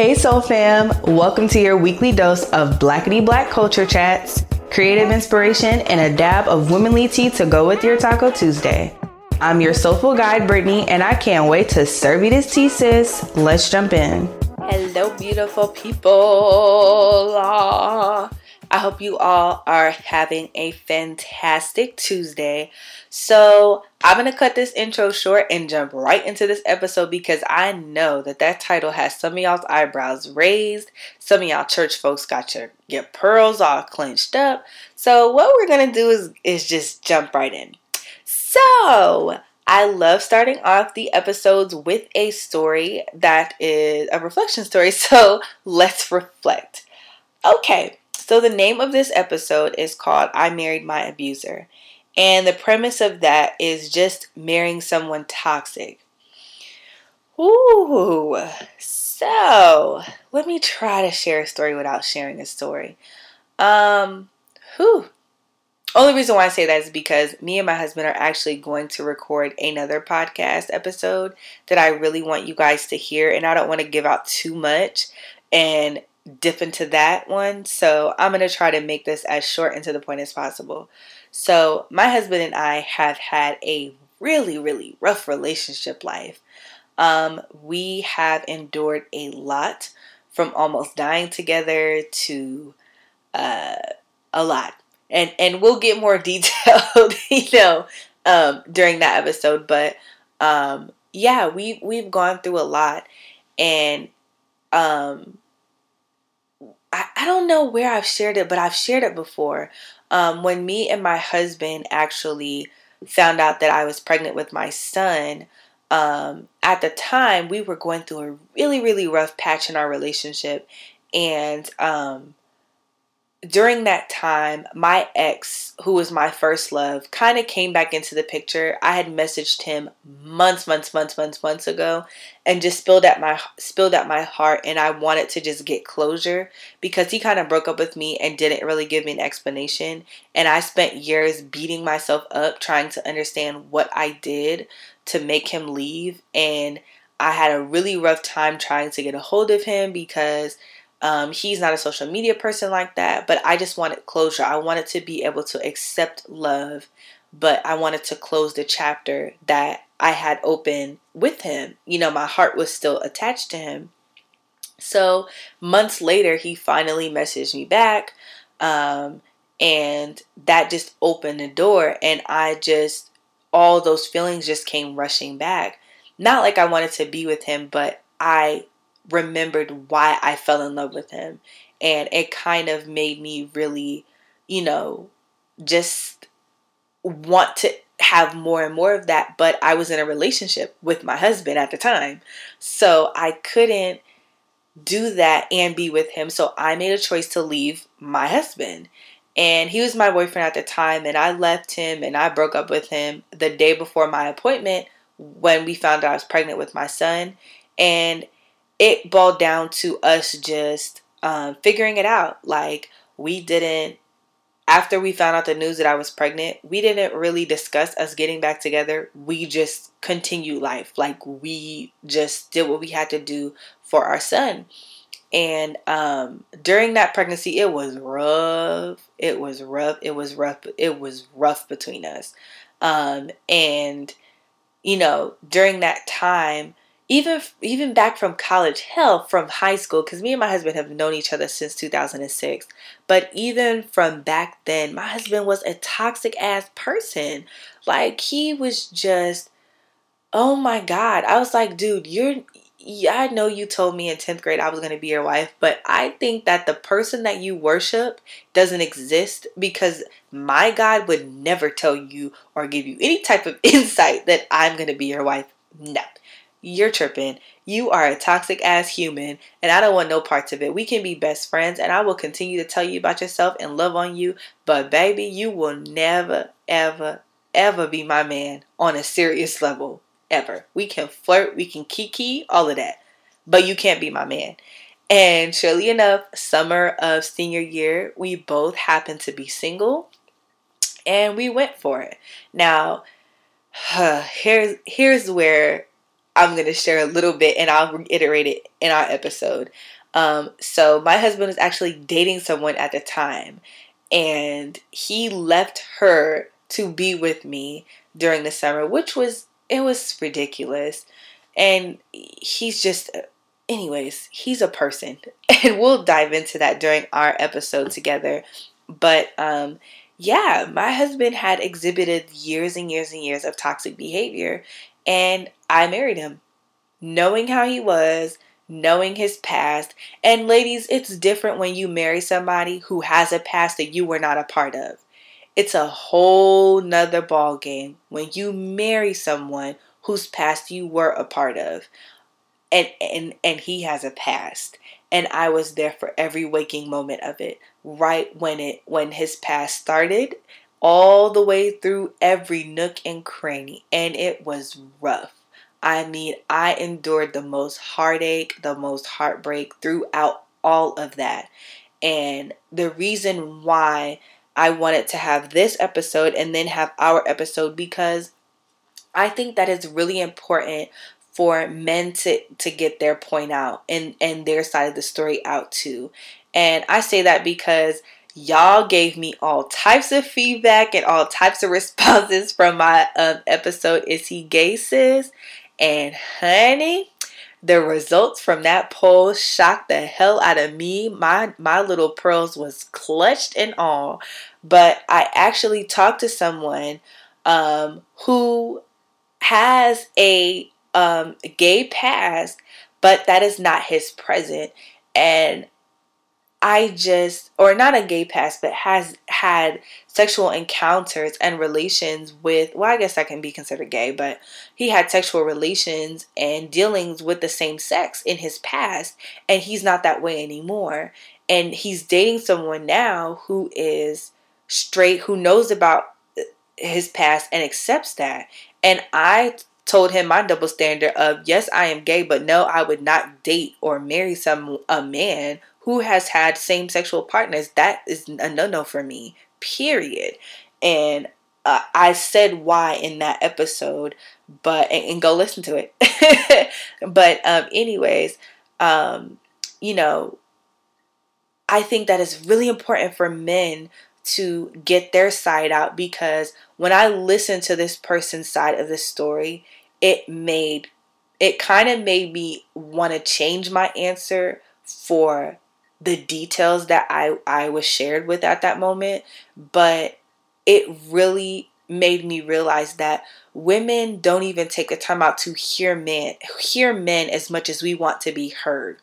Hey Soul Fam, welcome to your weekly dose of Blackity Black culture chats, creative inspiration, and a dab of womanly tea to go with your Taco Tuesday. I'm your soulful guide, Brittany, and I can't wait to serve you this tea, sis. Let's jump in. Hello, beautiful people. Ah. I hope you all are having a fantastic Tuesday. So, I'm going to cut this intro short and jump right into this episode because I know that that title has some of y'all's eyebrows raised. Some of y'all church folks got your, your pearls all clenched up. So, what we're going to do is, is just jump right in. So, I love starting off the episodes with a story that is a reflection story. So, let's reflect. Okay, so the name of this episode is called I Married My Abuser. And the premise of that is just marrying someone toxic. Ooh, so let me try to share a story without sharing a story. Um, whew. Only reason why I say that is because me and my husband are actually going to record another podcast episode that I really want you guys to hear, and I don't want to give out too much and dip into that one. So I'm going to try to make this as short and to the point as possible. So, my husband and I have had a really, really rough relationship life. Um, we have endured a lot from almost dying together to uh, a lot. And, and we'll get more detailed, you know, um, during that episode. But um, yeah, we we've gone through a lot, and um, I, I don't know where I've shared it, but I've shared it before um, when me and my husband actually found out that I was pregnant with my son, um, at the time we were going through a really, really rough patch in our relationship. And um, during that time, my ex, who was my first love, kind of came back into the picture. I had messaged him months, months, months, months, months ago, and just spilled at my spilled at my heart, and I wanted to just get closure because he kind of broke up with me and didn't really give me an explanation. And I spent years beating myself up trying to understand what I did to make him leave, and I had a really rough time trying to get a hold of him because um, he's not a social media person like that, but I just wanted closure. I wanted to be able to accept love, but I wanted to close the chapter that I had open with him. You know, my heart was still attached to him. So months later, he finally messaged me back. Um, and that just opened the door. And I just, all those feelings just came rushing back. Not like I wanted to be with him, but I remembered why I fell in love with him. And it kind of made me really, you know, just want to have more and more of that. But I was in a relationship with my husband at the time. So I couldn't do that and be with him. So I made a choice to leave my husband. And he was my boyfriend at the time. And I left him and I broke up with him the day before my appointment when we found out I was pregnant with my son. And it boiled down to us just um, figuring it out. Like, we didn't, after we found out the news that I was pregnant, we didn't really discuss us getting back together. We just continued life. Like, we just did what we had to do for our son. And um, during that pregnancy, it was rough. It was rough. It was rough. It was rough between us. Um, and, you know, during that time, even even back from college, hell, from high school, because me and my husband have known each other since 2006. But even from back then, my husband was a toxic ass person. Like he was just, oh my god. I was like, dude, you're. Yeah, I know you told me in 10th grade I was going to be your wife, but I think that the person that you worship doesn't exist because my God would never tell you or give you any type of insight that I'm going to be your wife. No you're tripping. You are a toxic ass human, and I don't want no parts of it. We can be best friends, and I will continue to tell you about yourself and love on you, but baby, you will never, ever, ever be my man on a serious level. Ever. We can flirt, we can kiki, all of that, but you can't be my man. And surely enough, summer of senior year, we both happened to be single and we went for it. Now, here's here's where I'm going to share a little bit and I'll reiterate it in our episode. Um, so, my husband was actually dating someone at the time, and he left her to be with me during the summer, which was it was ridiculous. And he's just anyways, he's a person. And we'll dive into that during our episode together. But um yeah, my husband had exhibited years and years and years of toxic behavior and I married him knowing how he was, knowing his past. And ladies, it's different when you marry somebody who has a past that you were not a part of. It's a whole nother ball game when you marry someone whose past you were a part of. And and and he has a past. And I was there for every waking moment of it. Right when it when his past started, all the way through every nook and cranny. And it was rough. I mean, I endured the most heartache, the most heartbreak throughout all of that. And the reason why I wanted to have this episode and then have our episode because I think that is really important for men to to get their point out and and their side of the story out too. And I say that because y'all gave me all types of feedback and all types of responses from my um, episode is he gay sis. And honey the results from that poll shocked the hell out of me. My my little pearls was clutched and all. But i actually talked to someone um, who has a um, gay past, but that is not his present. And I just, or not a gay past, but has had sexual encounters and relations with, well, I guess I can be considered gay, but he had sexual relations and dealings with the same sex in his past, and he's not that way anymore. And he's dating someone now who is straight, who knows about uh, his past and accepts that. And I told him my double standard of yes, I am gay, but no, I would not date or marry some a man who has had same sexual partners. That is a no no for me. Period. And uh, I said why in that episode, but and, and go listen to it. but um, anyways, um, you know, I think that is really important for men to get their side out because when I listened to this person's side of the story, it made it kind of made me want to change my answer for the details that I, I was shared with at that moment. But it really made me realize that women don't even take the time out to hear men hear men as much as we want to be heard.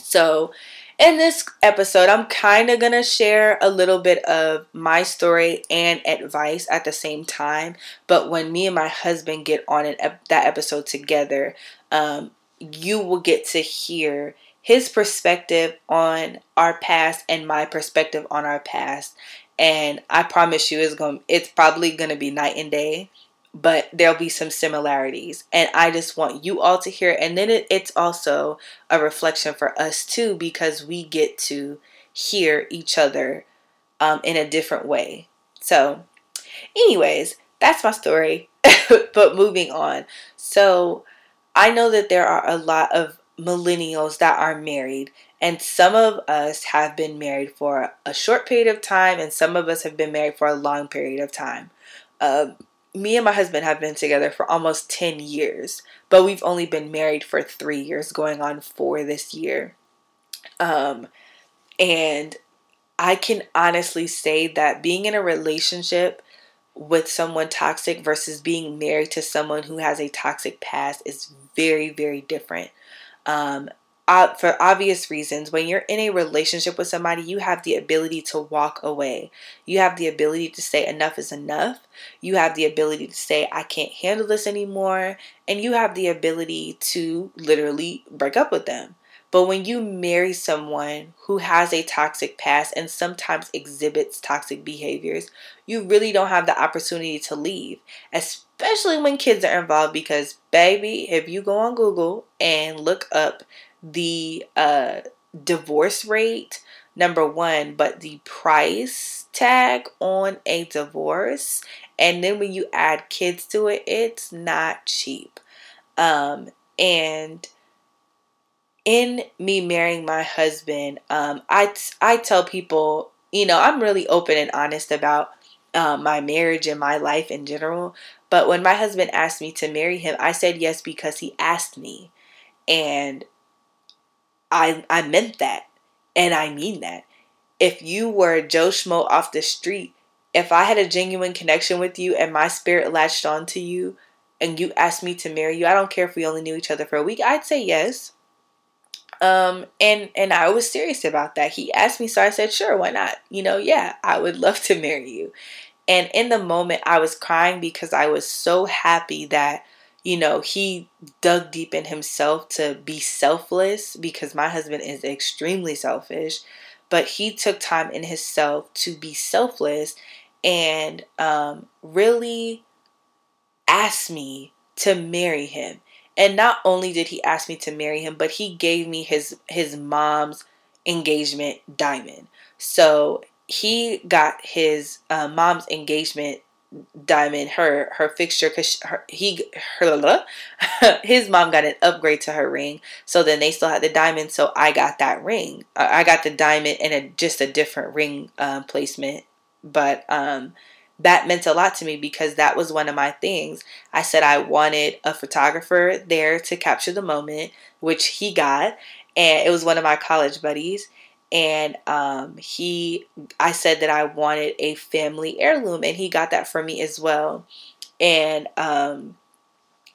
So in this episode, I'm kind of going to share a little bit of my story and advice at the same time. But when me and my husband get on ep- that episode together, um, you will get to hear his perspective on our past and my perspective on our past. And I promise you, it's going it's probably to be night and day but there'll be some similarities. And I just want you all to hear. And then it, it's also a reflection for us too, because we get to hear each other um, in a different way. So, anyways, that's my story. but moving on. So, I know that there are a lot of millennials that are married, and some of us have been married for a short period of time, and some of us have been married for a long period of time. Uh, me and my husband have been together for almost 10 years, but we've only been married for three years, going on four this year. Um, and I can honestly say that being in a relationship with someone toxic versus being married to someone who has a toxic past is very, very different. Um, uh, for obvious reasons, when you're in a relationship with somebody, you have the ability to walk away. You have the ability to say enough is enough. You have the ability to say, I can't handle this anymore. And you have the ability to literally break up with them. But when you marry someone who has a toxic past and sometimes exhibits toxic behaviors, you really don't have the opportunity to leave, especially when kids are involved. Because, baby, if you go on Google and look up the uh, divorce rate, number one, but the price tag on a divorce. And then when you add kids to it, it's not cheap. Um, and in me marrying my husband, um, I, I tell people, you know, I'm really open and honest about uh, my marriage and my life in general. But when my husband asked me to marry him, I said yes because he asked me. And I, I meant that. And I mean that. If you were Joe Schmo off the street, if I had a genuine connection with you and my spirit latched onto you and you asked me to marry you, I don't care if we only knew each other for a week, I'd say yes. Um, and and I was serious about that. He asked me, so I said, sure, why not? You know, yeah, I would love to marry you. And in the moment, I was crying because I was so happy that you know, he dug deep in himself to be selfless because my husband is extremely selfish, but he took time in himself to be selfless and um, really asked me to marry him. And not only did he ask me to marry him, but he gave me his his mom's engagement diamond. So he got his uh, mom's engagement diamond her her fixture because he her his mom got an upgrade to her ring. So then they still had the diamond so i got that ring. I got the diamond and a, just a different ring um, placement. But um that meant a lot to me because that was one of my things. I said i wanted a photographer there to capture the moment which he got and it was one of my college buddies and um, he i said that i wanted a family heirloom and he got that for me as well. And um,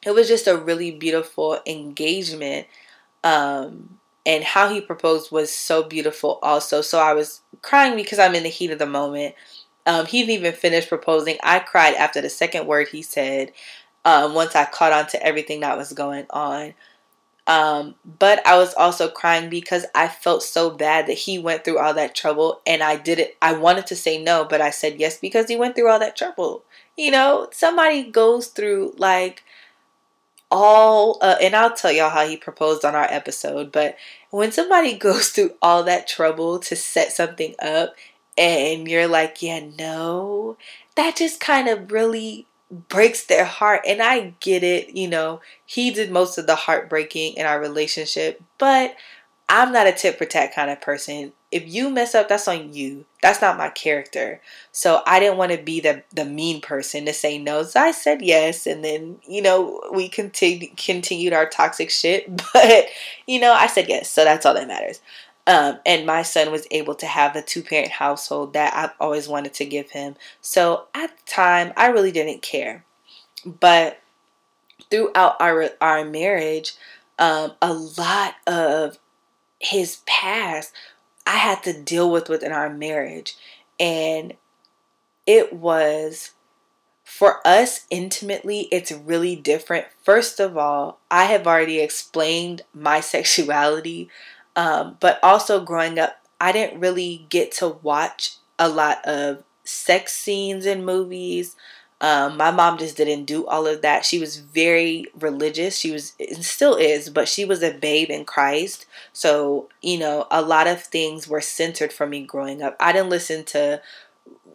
it was just a really beautiful engagement um, and how he proposed was so beautiful also. So i was crying because i'm in the heat of the moment um, he didn't even finish proposing i cried after the second word he said um, once i caught on to everything that was going on um, but I was also crying because I felt so bad that he went through all that trouble and I did it. I wanted to say no, but I said yes because he went through all that trouble. You know, somebody goes through like all, uh, and I'll tell y'all how he proposed on our episode, but when somebody goes through all that trouble to set something up and you're like, yeah, no, that just kind of really breaks their heart. And I get it, you know, he did most of the heartbreaking in our relationship, but I'm not a tit for tat kind of person. If you mess up, that's on you. That's not my character. So I didn't want to be the the mean person to say no. So I said yes, and then you know we continued continued our toxic shit. But you know I said yes, so that's all that matters. Um, and my son was able to have a two parent household that I've always wanted to give him. So at the time, I really didn't care. But throughout our our marriage, um, a lot of his past I had to deal with within our marriage, and it was for us intimately, it's really different. First of all, I have already explained my sexuality um, but also growing up, I didn't really get to watch a lot of sex scenes in movies. Um, my mom just didn't do all of that. She was very religious. She was, and still is, but she was a babe in Christ. So, you know, a lot of things were centered for me growing up. I didn't listen to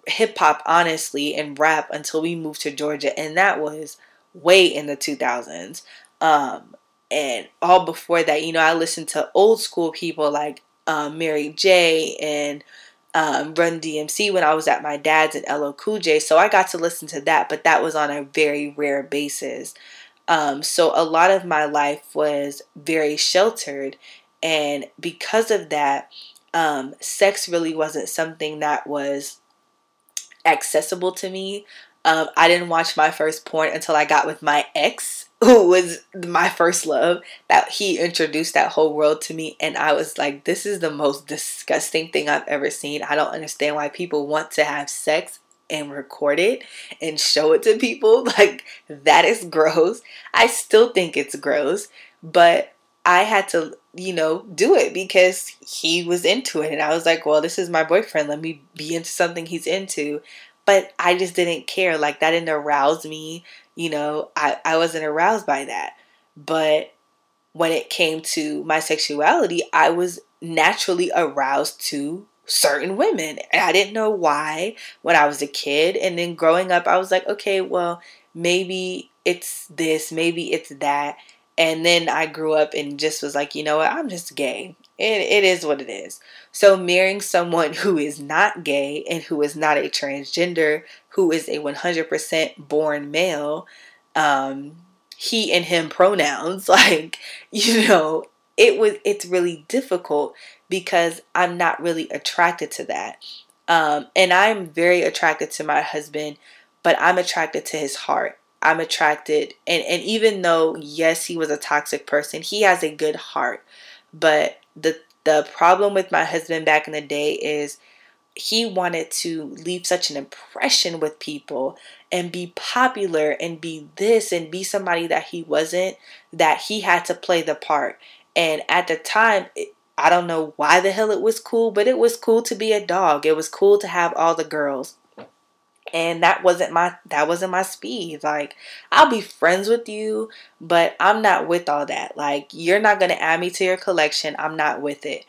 hip hop, honestly, and rap until we moved to Georgia, and that was way in the 2000s. Um, and all before that, you know, I listened to old school people like um, Mary J and um, Run DMC when I was at my dad's and LL Cool J. So I got to listen to that, but that was on a very rare basis. Um, so a lot of my life was very sheltered, and because of that, um, sex really wasn't something that was accessible to me. Um, I didn't watch my first porn until I got with my ex who was my first love, that he introduced that whole world to me. And I was like, this is the most disgusting thing I've ever seen. I don't understand why people want to have sex and record it and show it to people. Like, that is gross. I still think it's gross, but I had to, you know, do it because he was into it. And I was like, well, this is my boyfriend. Let me be into something he's into. But I just didn't care. Like, that didn't arouse me you know, I, I wasn't aroused by that. But when it came to my sexuality, I was naturally aroused to certain women. And I didn't know why when I was a kid. And then growing up, I was like, okay, well, maybe it's this, maybe it's that. And then I grew up and just was like, you know what? I'm just gay. It, it is what it is. So marrying someone who is not gay and who is not a transgender, who is a 100% born male, um, he and him pronouns, like, you know, it was it's really difficult because I'm not really attracted to that. Um, and I'm very attracted to my husband, but I'm attracted to his heart. I'm attracted and, and even though yes he was a toxic person, he has a good heart. But the the problem with my husband back in the day is he wanted to leave such an impression with people and be popular and be this and be somebody that he wasn't that he had to play the part. And at the time, it, I don't know why the hell it was cool, but it was cool to be a dog. It was cool to have all the girls and that wasn't my that wasn't my speed. Like i'll be friends with you but i'm not with all that. Like you're not going to add me to your collection. I'm not with it.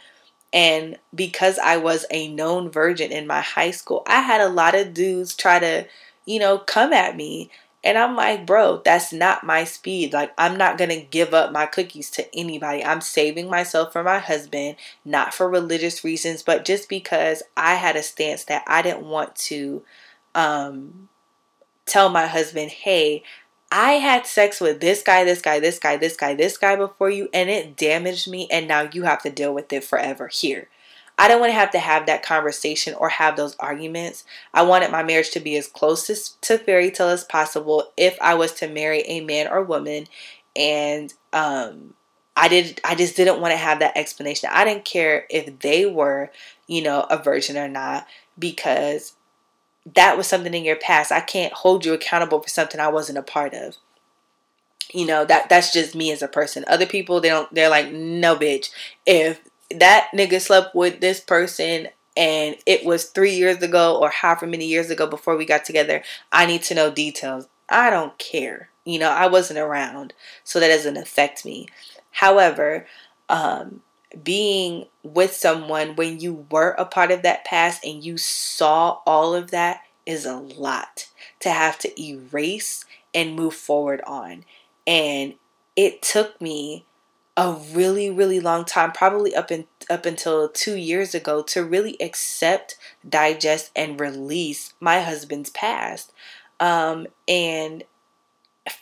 And because i was a known virgin in my high school i had a lot of dudes try to you know come at me. And i'm like bro that's not my speed. Like i'm not going to give up my cookies to anybody. I'm saving myself for my husband not for religious reasons but just because i had a stance that i didn't want to um, tell my husband, hey, I had sex with this guy, this guy, this guy, this guy, this guy before you, and it damaged me, and now you have to deal with it forever here. I don't want to have to have that conversation or have those arguments. I wanted my marriage to be as close to fairy tale as possible if I was to marry a man or woman. And um, I did I just didn't want to have that explanation. I didn't care if they were, you know, a virgin or not because that was something in your past. I can't hold you accountable for something I wasn't a part of. You know, that that's just me as a person. Other people they don't they're like, "No bitch. If that nigga slept with this person and it was 3 years ago or however many years ago before we got together, I need to know details." I don't care. You know, I wasn't around, so that doesn't affect me. However, um being with someone when you were a part of that past and you saw all of that is a lot to have to erase and move forward on. And it took me a really really long time probably up in up until 2 years ago to really accept digest and release my husband's past um and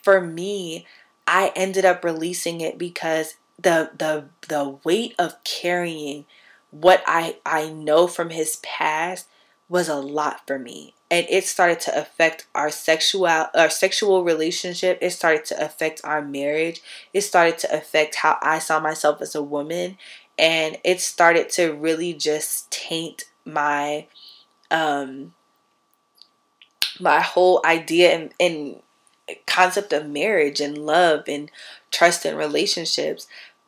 for me I ended up releasing it because the the the weight of carrying what I I know from his past was a lot for me. And it started to affect our sexual our sexual relationship. It started to affect our marriage. It started to affect how I saw myself as a woman. And it started to really just taint my um my whole idea and, and concept of marriage and love and trust in relationships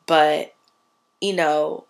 but, you know,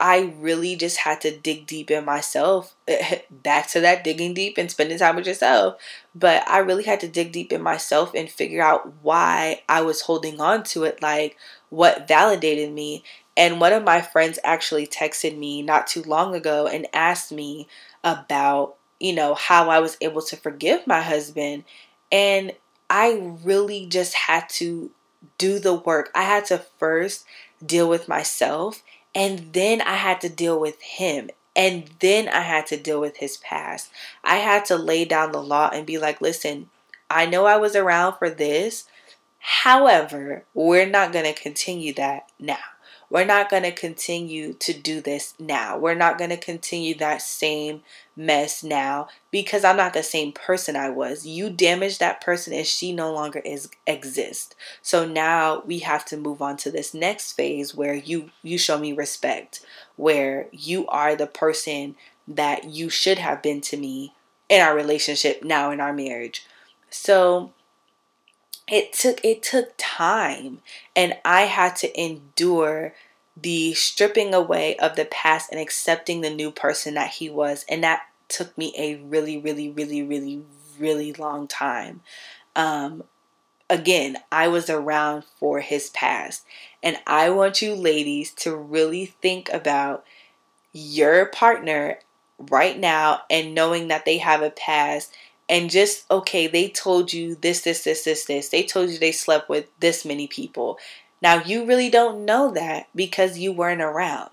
I really just had to dig deep in myself. Back to that digging deep and spending time with yourself. But I really had to dig deep in myself and figure out why I was holding on to it, like what validated me. And one of my friends actually texted me not too long ago and asked me about, you know, how I was able to forgive my husband. And I really just had to do the work. I had to first deal with myself. And then I had to deal with him. And then I had to deal with his past. I had to lay down the law and be like, listen, I know I was around for this. However, we're not going to continue that now. We're not going to continue to do this now. We're not going to continue that same mess now because I'm not the same person I was. You damaged that person and she no longer is exist. So now we have to move on to this next phase where you you show me respect, where you are the person that you should have been to me in our relationship now in our marriage. So it took it took time and I had to endure the stripping away of the past and accepting the new person that he was and that took me a really really really really really long time. Um again I was around for his past and I want you ladies to really think about your partner right now and knowing that they have a past and just okay they told you this this this this this they told you they slept with this many people Now, you really don't know that because you weren't around.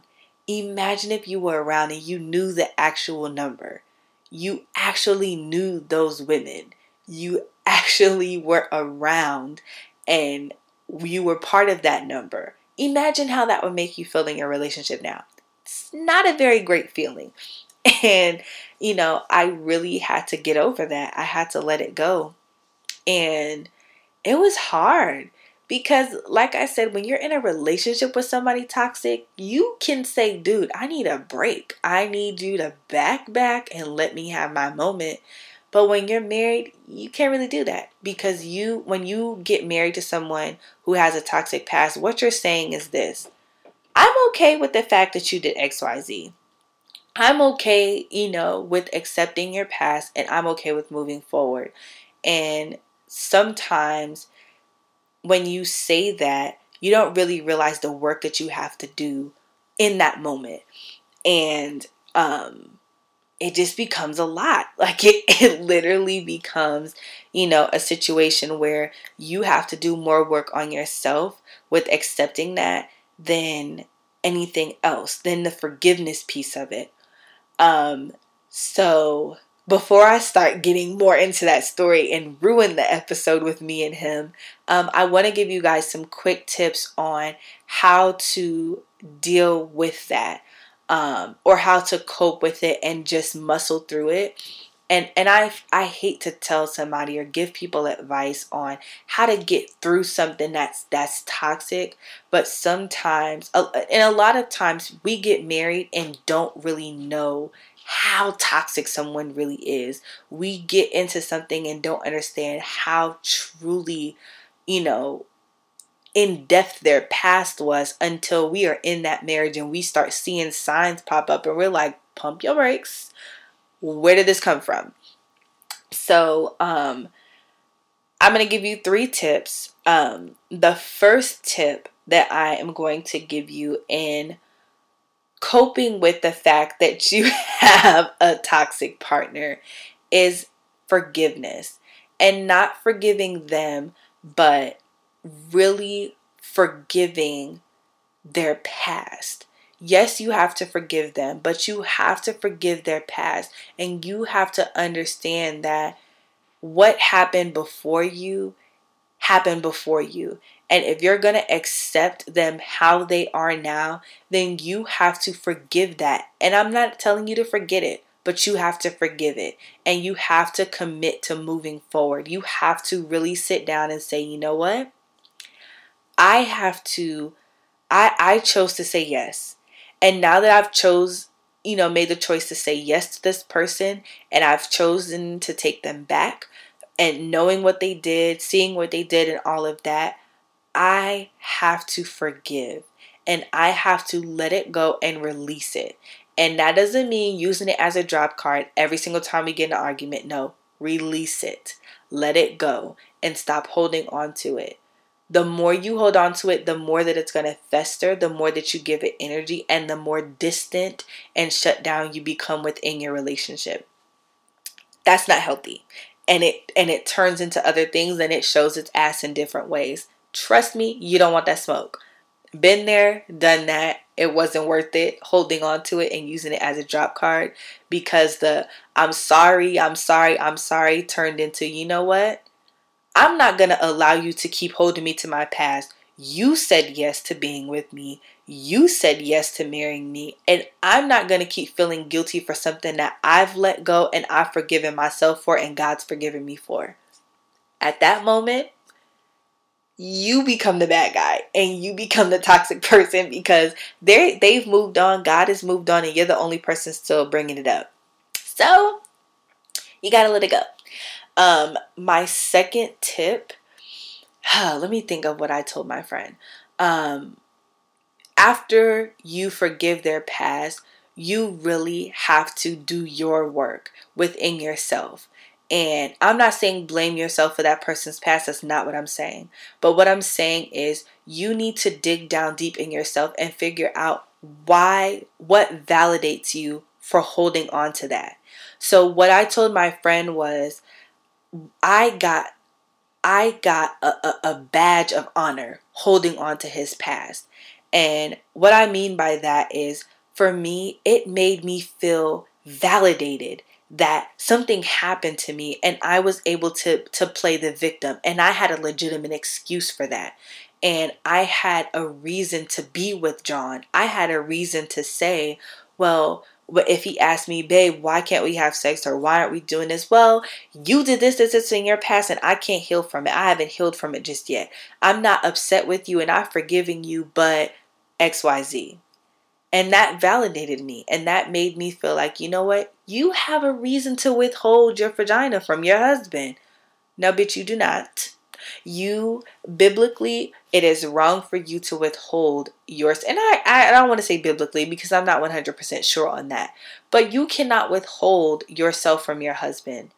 Imagine if you were around and you knew the actual number. You actually knew those women. You actually were around and you were part of that number. Imagine how that would make you feel in your relationship now. It's not a very great feeling. And, you know, I really had to get over that. I had to let it go. And it was hard because, like I said, when you're in a relationship with somebody toxic, you can say, dude, I need a break. I need you to back back and let me have my moment. But when you're married, you can't really do that because you, when you get married to someone who has a toxic past, what you're saying is this I'm okay with the fact that you did XYZ. I'm okay, you know, with accepting your past and I'm okay with moving forward. And sometimes when you say that, you don't really realize the work that you have to do in that moment. And um it just becomes a lot. Like it, it literally becomes, you know, a situation where you have to do more work on yourself with accepting that than anything else, than the forgiveness piece of it. Um, so before I start getting more into that story and ruin the episode with me and him, um, I want to give you guys some quick tips on how to deal with that um, or how to cope with it and just muscle through it. And and I I hate to tell somebody or give people advice on how to get through something that's that's toxic, but sometimes and a lot of times we get married and don't really know how toxic someone really is. We get into something and don't understand how truly, you know, in depth their past was until we are in that marriage and we start seeing signs pop up and we're like, pump your brakes. Where did this come from? So, um, I'm going to give you three tips. Um, the first tip that I am going to give you in coping with the fact that you have a toxic partner is forgiveness and not forgiving them, but really forgiving their past. Yes, you have to forgive them, but you have to forgive their past. And you have to understand that what happened before you happened before you. And if you're going to accept them how they are now, then you have to forgive that. And I'm not telling you to forget it, but you have to forgive it. And you have to commit to moving forward. You have to really sit down and say, you know what? I have to I I chose to say yes. And now that I've chose, you know, made the choice to say yes to this person and I've chosen to take them back and knowing what they did, seeing what they did and all of that, I have to forgive and I have to let it go and release it. And that doesn't mean using it as a drop card every single time we get an argument. No, release it. Let it go and stop holding on to it the more you hold on to it, the more that it's going to fester, the more that you give it energy, and the more distant and shut down you become within your relationship. That's not healthy. And it and it turns into other things and it shows its ass in different ways. Trust me, you don't want that smoke. Been there, done that. It wasn't worth it holding on to it and using it as a drop card because the I'm sorry, I'm sorry, I'm sorry turned into, you know what? I'm not going to allow you to keep holding me to my past. You said yes to being with me. You said yes to marrying me. And I'm not going to keep feeling guilty for something that I've let go and I've forgiven myself for and God's forgiven me for. At that moment, you become the bad guy and you become the toxic person because they they've moved on, God has moved on, and you're the only person still bringing it up. So you gotta let it go. Um, my second tip, let me think of what I told my friend. Um, after you forgive their past, you really have to do your work within yourself. And I'm not saying blame yourself for that person's past. That's not what I'm saying. But what I'm saying is you need to dig down deep in yourself and figure out why, what validates you for holding on to that. So, what I told my friend was I got I got a, a, a badge of honor holding on to his past. And what I mean by that is, for me, it made me feel validated that something happened to me and I was able to to play the victim and I had a legitimate excuse for that and I had a reason to be with John. I had a reason to say, well, but if he asked me, babe, why can't we have sex or why aren't we doing this? Well, you did this, this, this in your past, and I can't heal from it. I haven't healed from it just yet. I'm not upset with you and I'm forgiving you, but XYZ. And that validated me. And that made me feel like, you know what? You have a reason to withhold your vagina from your husband. No, bitch, you do not. You biblically, it is wrong for you to withhold yours. And I, I don't want to say biblically because I'm not 100% sure on that. But you cannot withhold yourself from your husband.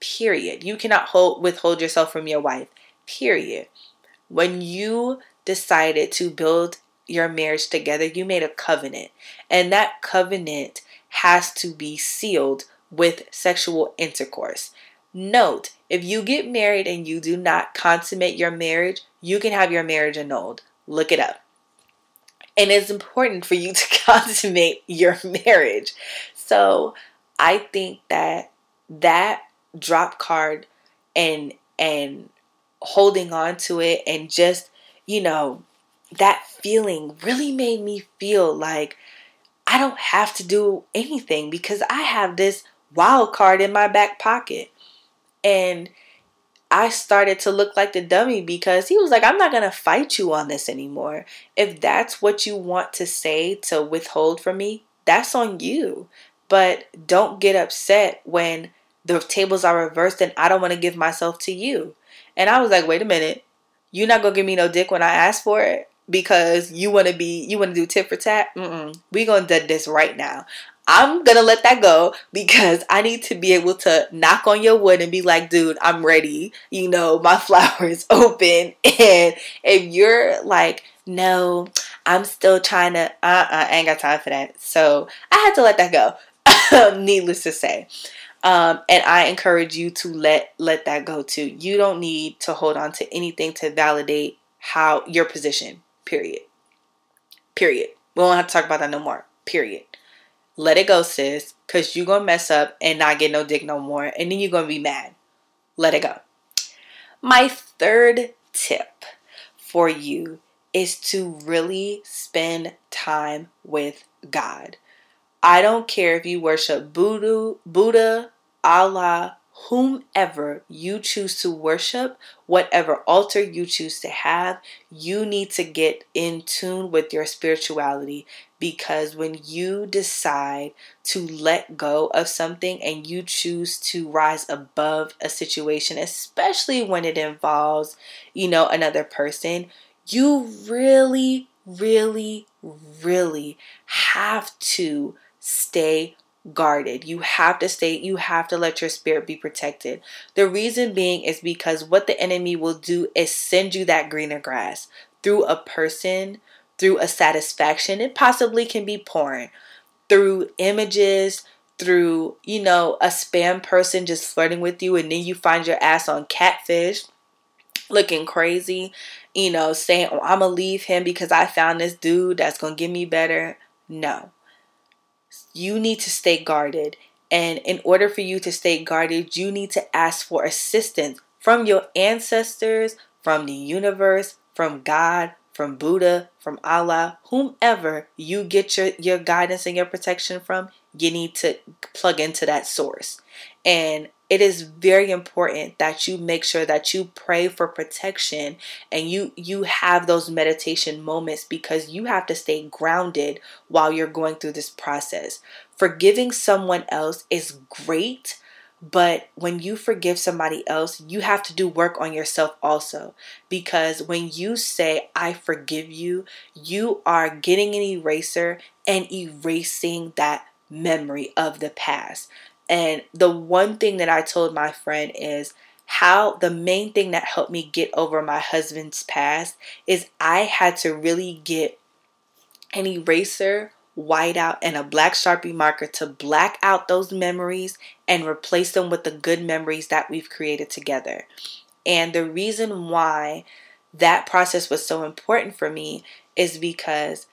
Period. You cannot hold, withhold yourself from your wife. Period. When you decided to build your marriage together, you made a covenant. And that covenant has to be sealed with sexual intercourse. Note, if you get married and you do not consummate your marriage, you can have your marriage annulled. Look it up. And it's important for you to consummate your marriage. So I think that that drop card and and holding on to it and just, you know, that feeling really made me feel like I don't have to do anything because I have this wild card in my back pocket. And I started to look like the dummy because he was like, I'm not going to fight you on this anymore. If that's what you want to say to withhold from me, that's on you. But don't get upset when the tables are reversed and I don't want to give myself to you. And I was like, wait a minute. You're not going to give me no dick when I ask for it? Because you want to be you want to do tit for tat Mm-mm. we gonna do this right now I'm gonna let that go because I need to be able to knock on your wood and be like, dude, I'm ready. You know, my flower is open. And if you're like, no, I'm still trying to, uh uh-uh, I ain't got time for that. So I had to let that go. Needless to say. Um, and I encourage you to let let that go too. You don't need to hold on to anything to validate how your position. Period. Period. We won't have to talk about that no more. Period. Let it go, sis, because you're going to mess up and not get no dick no more. And then you're going to be mad. Let it go. My third tip for you is to really spend time with God. I don't care if you worship Buddha, Buddha, Allah, whomever you choose to worship, whatever altar you choose to have, you need to get in tune with your spirituality. Because when you decide to let go of something and you choose to rise above a situation, especially when it involves, you know, another person, you really, really, really have to stay guarded. You have to stay, you have to let your spirit be protected. The reason being is because what the enemy will do is send you that greener grass through a person, through a satisfaction. It possibly can be porn, through images, through, you know, a spam person just flirting with you, and then you find your ass on catfish looking crazy, you know, saying, Oh, I'm gonna leave him because I found this dude that's gonna give me better. No you need to stay guarded. And in order for you to stay guarded, you need to ask for assistance from your ancestors, from the universe, from God, from Buddha, from Allah, whomever you get your, your guidance and your protection from, you need to plug into that source. And it is very important that you make sure that you pray for protection and you you have those meditation moments because you have to stay grounded while you're going through this process. Forgiving someone else is great, but when you forgive somebody else, you have to do work on yourself also. Because when you say, I forgive you, you are getting an eraser and erasing that memory of the past. And the one thing that I told my friend is how the main thing that helped me get over my husband's past is I had to really get an eraser, whiteout, and a black sharpie marker to black out those memories and replace them with the good memories that we've created together. And the reason why that process was so important for me is because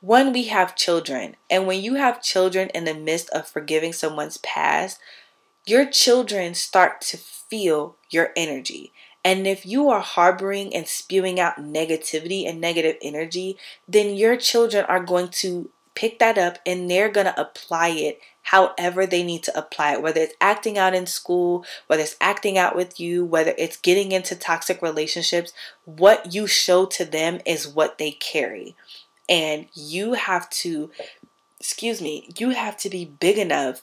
one, we have children. And when you have children in the midst of forgiving someone's past, your children start to feel your energy. And if you are harboring and spewing out negativity and negative energy, then your children are going to pick that up and they're going to apply it however they need to apply it, whether it's acting out in school, whether it's acting out with you, whether it's getting into toxic relationships. What you show to them is what they carry. And you have to, excuse me, you have to be big enough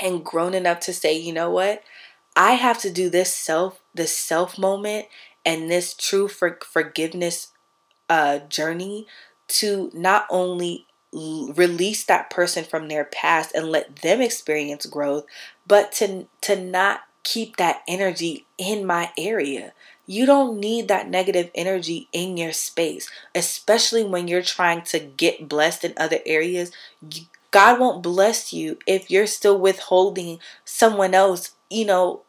and grown enough to say, you know what? I have to do this self, this self moment and this true for, forgiveness uh, journey to not only release that person from their past and let them experience growth, but to to not keep that energy in my area. You don't need that negative energy in your space, especially when you're trying to get blessed in other areas. God won't bless you if you're still withholding someone else, you know,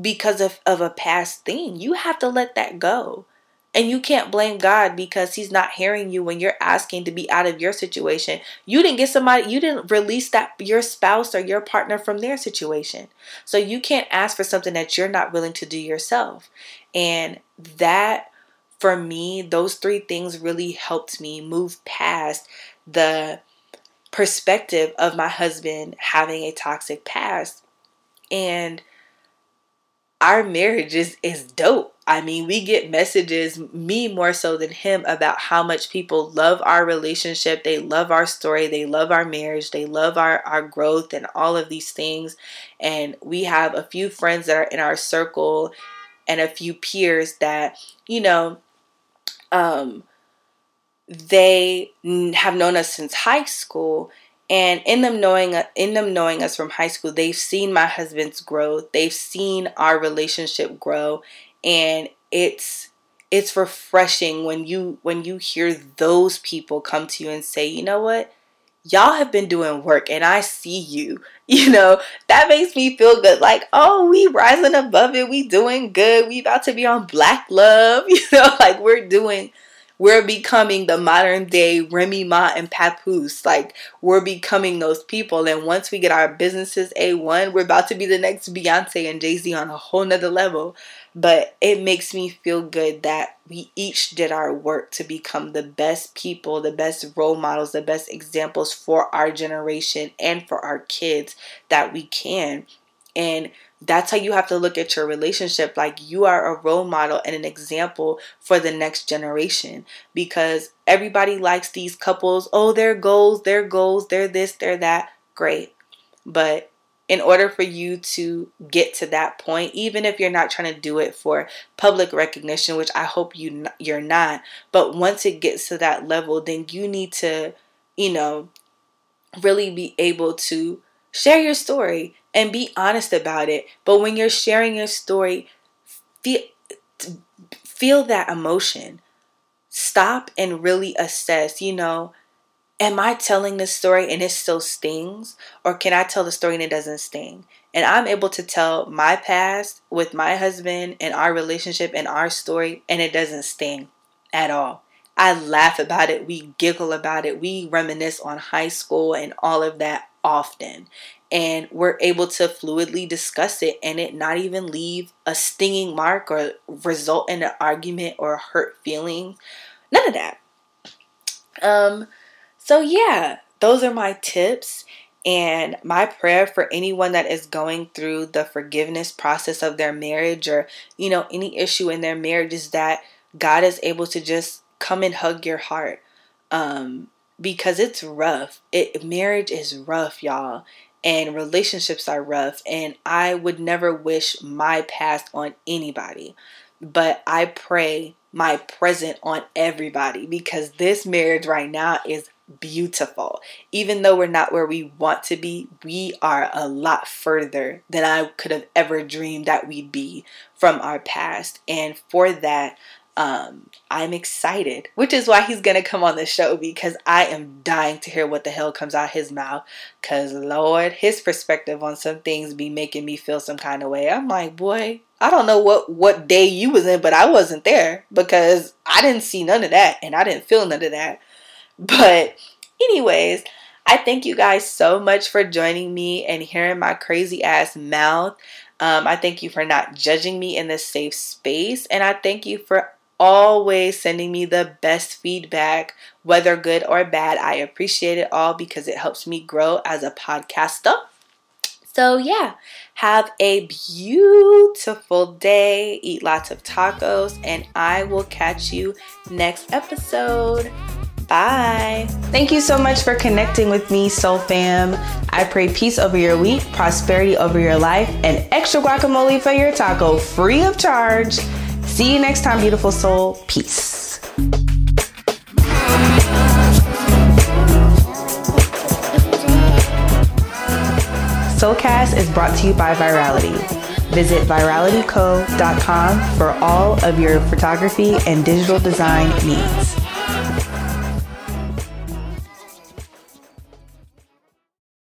because of, of a past thing. You have to let that go. And you can't blame God because He's not hearing you when you're asking to be out of your situation. You didn't get somebody, you didn't release that your spouse or your partner from their situation. So you can't ask for something that you're not willing to do yourself. And that, for me, those three things really helped me move past the perspective of my husband having a toxic past. And our marriage is, is dope. I mean, we get messages, me more so than him, about how much people love our relationship. They love our story. They love our marriage. They love our, our growth and all of these things. And we have a few friends that are in our circle and a few peers that, you know, um, they have known us since high school and in them knowing in them knowing us from high school, they've seen my husband's growth. They've seen our relationship grow and it's it's refreshing when you when you hear those people come to you and say, "You know what? Y'all have been doing work and I see you." You know, that makes me feel good. Like, "Oh, we rising above it. We doing good. We about to be on Black Love." You know, like we're doing we're becoming the modern day Remy Ma and Papoose. Like we're becoming those people. And once we get our businesses A1, we're about to be the next Beyonce and Jay-Z on a whole nother level. But it makes me feel good that we each did our work to become the best people, the best role models, the best examples for our generation and for our kids that we can. And that's how you have to look at your relationship. Like you are a role model and an example for the next generation because everybody likes these couples. Oh their goals their goals they're this they're that. Great. But in order for you to get to that point even if you're not trying to do it for public recognition which I hope you you're not but once it gets to that level then you need to you know really be able to share your story and be honest about it. But when you're sharing your story, feel, feel that emotion. Stop and really assess, you know, am I telling this story and it still stings? Or can I tell the story and it doesn't sting? And I'm able to tell my past with my husband and our relationship and our story and it doesn't sting at all. I laugh about it, we giggle about it, we reminisce on high school and all of that often and we're able to fluidly discuss it and it not even leave a stinging mark or result in an argument or hurt feeling. None of that. Um, so yeah, those are my tips. And my prayer for anyone that is going through the forgiveness process of their marriage or, you know, any issue in their marriage is that God is able to just come and hug your heart. Um, because it's rough. It marriage is rough, y'all and relationships are rough and I would never wish my past on anybody. But I pray my present on everybody because this marriage right now is beautiful. Even though we're not where we want to be, we are a lot further than I could have ever dreamed that we'd be from our past. And for that, Um, I'm excited, which is why he's gonna come on the show because I am dying to hear what the hell comes out his mouth. Cause Lord, his perspective on some things be making me feel some kind of way. I'm like, boy, I don't know what what day you was in, but I wasn't there because I didn't see none of that and I didn't feel none of that. But anyways, I thank you guys so much for joining me and hearing my crazy ass mouth. Um, I thank you for not judging me in this safe space, and I thank you for always sending me the best feedback, whether good or bad. I appreciate it all because it helps me grow as a podcaster. So, yeah, have a beautiful day. Eat lots of tacos, and I will catch you next episode. Bye. Thank you so much for connecting with me, Soul Fam. I pray peace over your week, prosperity over your life, and extra guacamole for your taco free of charge. See you next time, beautiful soul. Peace. Soulcast is brought to you by Virality. Visit viralityco.com for all of your photography and digital design needs.